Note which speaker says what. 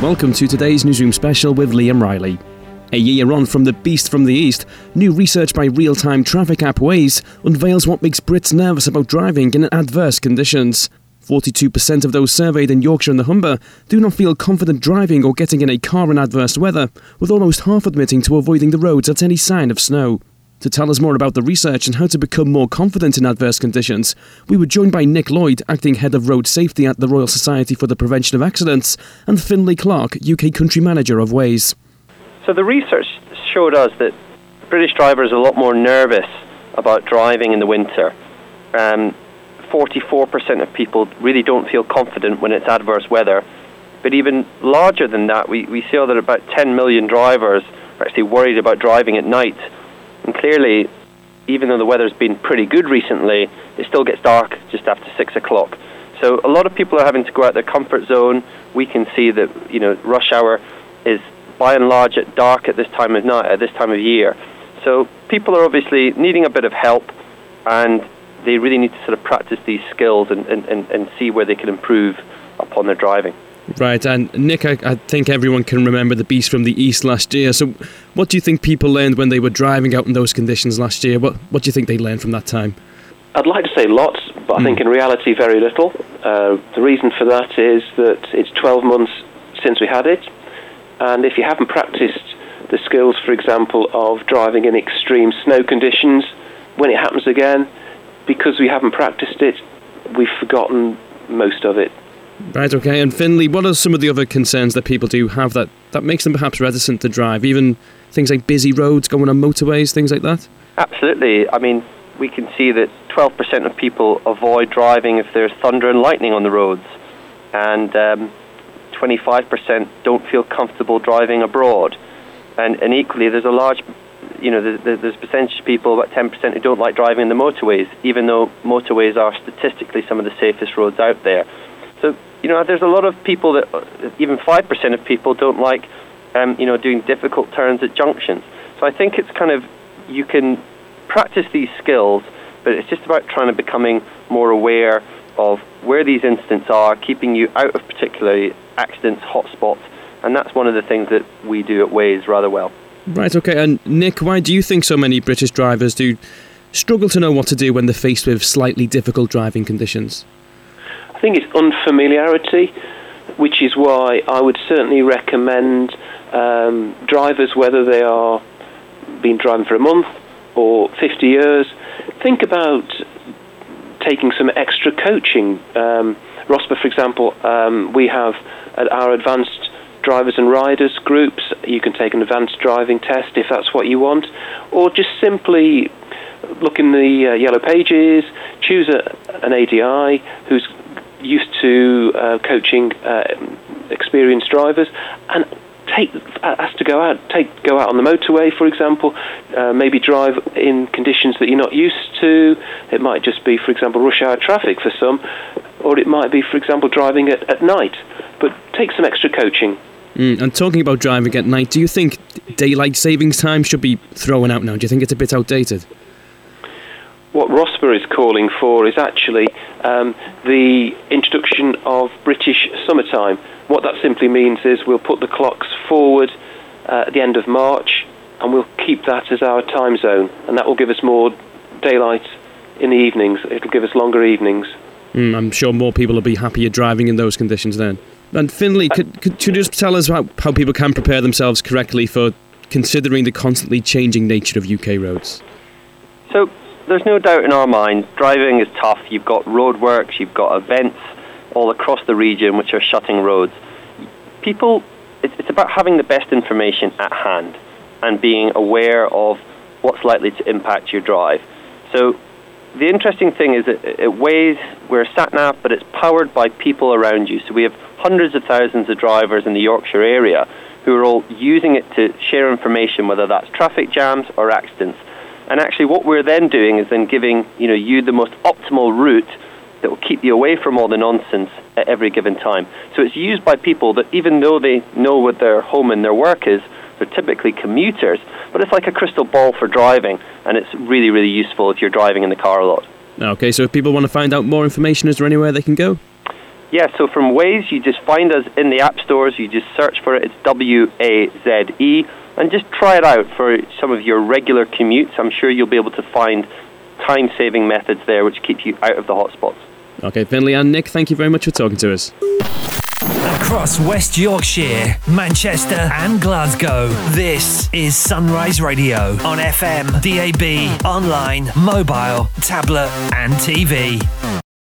Speaker 1: Welcome to today's Newsroom special with Liam Riley. A year on from the Beast from the East, new research by real time traffic app Waze unveils what makes Brits nervous about driving in adverse conditions. 42% of those surveyed in Yorkshire and the Humber do not feel confident driving or getting in a car in adverse weather, with almost half admitting to avoiding the roads at any sign of snow. To tell us more about the research and how to become more confident in adverse conditions, we were joined by Nick Lloyd, Acting Head of Road Safety at the Royal Society for the Prevention of Accidents, and Finlay Clark, UK Country Manager of Waze.
Speaker 2: So the research showed us that British drivers are a lot more nervous about driving in the winter. Um, 44% of people really don't feel confident when it's adverse weather. But even larger than that, we, we saw that about 10 million drivers are actually worried about driving at night and clearly, even though the weather's been pretty good recently, it still gets dark just after six o'clock. So a lot of people are having to go out their comfort zone. We can see that you know rush hour is by and large at dark at this time of night, at this time of year. So people are obviously needing a bit of help, and they really need to sort of practice these skills and, and, and, and see where they can improve upon their driving.
Speaker 1: Right, and Nick, I, I, think everyone can remember the beast from the east last year. So, what do you think people learned when they were driving out in those conditions last year? What What do you think they learned from that time?
Speaker 3: I'd like to say lots, but I mm. think in reality very little. Uh, the reason for that is that it's 12 months since we had it, and if you haven't practiced the skills, for example, of driving in extreme snow conditions, when it happens again, because we haven't practiced it, we've forgotten most of it.
Speaker 1: Right, okay. And Finlay, what are some of the other concerns that people do have that, that makes them perhaps reticent to drive? Even things like busy roads, going on motorways, things like that?
Speaker 2: Absolutely. I mean, we can see that 12% of people avoid driving if there's thunder and lightning on the roads. And um, 25% don't feel comfortable driving abroad. And, and equally, there's a large, you know, there's, there's percentage of people, about 10%, who don't like driving in the motorways, even though motorways are statistically some of the safest roads out there. So you know, there's a lot of people that, even 5% of people don't like, um, you know, doing difficult turns at junctions. So I think it's kind of, you can practice these skills, but it's just about trying to becoming more aware of where these incidents are, keeping you out of particularly accidents, hotspots, and that's one of the things that we do at Waze rather well.
Speaker 1: Right, okay. And Nick, why do you think so many British drivers do struggle to know what to do when they're faced with slightly difficult driving conditions?
Speaker 3: I think it's unfamiliarity, which is why I would certainly recommend um, drivers, whether they are been driving for a month or 50 years, think about taking some extra coaching. Um, for example, um, we have at our advanced drivers and riders groups. You can take an advanced driving test if that's what you want, or just simply look in the uh, yellow pages, choose a, an ADI who's used to uh, coaching uh, experienced drivers, and take has to go out take go out on the motorway, for example, uh, maybe drive in conditions that you're not used to. It might just be, for example, rush hour traffic for some, or it might be, for example, driving at, at night. But take some extra coaching.
Speaker 1: Mm, and talking about driving at night, do you think daylight savings time should be thrown out now? Do you think it's a bit outdated?
Speaker 3: What ROSPA is calling for is actually um, the introduction of British summertime. What that simply means is we'll put the clocks forward uh, at the end of March and we'll keep that as our time zone, and that will give us more daylight in the evenings. It'll give us longer evenings.
Speaker 1: Mm, I'm sure more people will be happier driving in those conditions then. And Finlay, could, could you just tell us how, how people can prepare themselves correctly for considering the constantly changing nature of UK roads?
Speaker 2: So, there's no doubt in our mind, driving is tough. You've got roadworks, you've got events all across the region which are shutting roads. People, it's about having the best information at hand and being aware of what's likely to impact your drive. So the interesting thing is that it Waze, we're a sat nav, but it's powered by people around you. So we have hundreds of thousands of drivers in the Yorkshire area who are all using it to share information, whether that's traffic jams or accidents. And actually, what we're then doing is then giving you know you the most optimal route that will keep you away from all the nonsense at every given time. So it's used by people that even though they know what their home and their work is, They're typically commuters, but it's like a crystal ball for driving, and it's really, really useful if you're driving in the car a lot.
Speaker 1: Okay, so if people want to find out more information, is there anywhere they can go?
Speaker 2: Yeah, so from Waze, you just find us in the app stores, you just search for it, it's W A Z E, and just try it out for some of your regular commutes. I'm sure you'll be able to find time saving methods there which keep you out of the hotspots.
Speaker 1: Okay, Finlay and Nick, thank you very much for talking to us.
Speaker 4: Across West Yorkshire, Manchester, and Glasgow, this is Sunrise Radio on FM, DAB, online, mobile, tablet, and TV.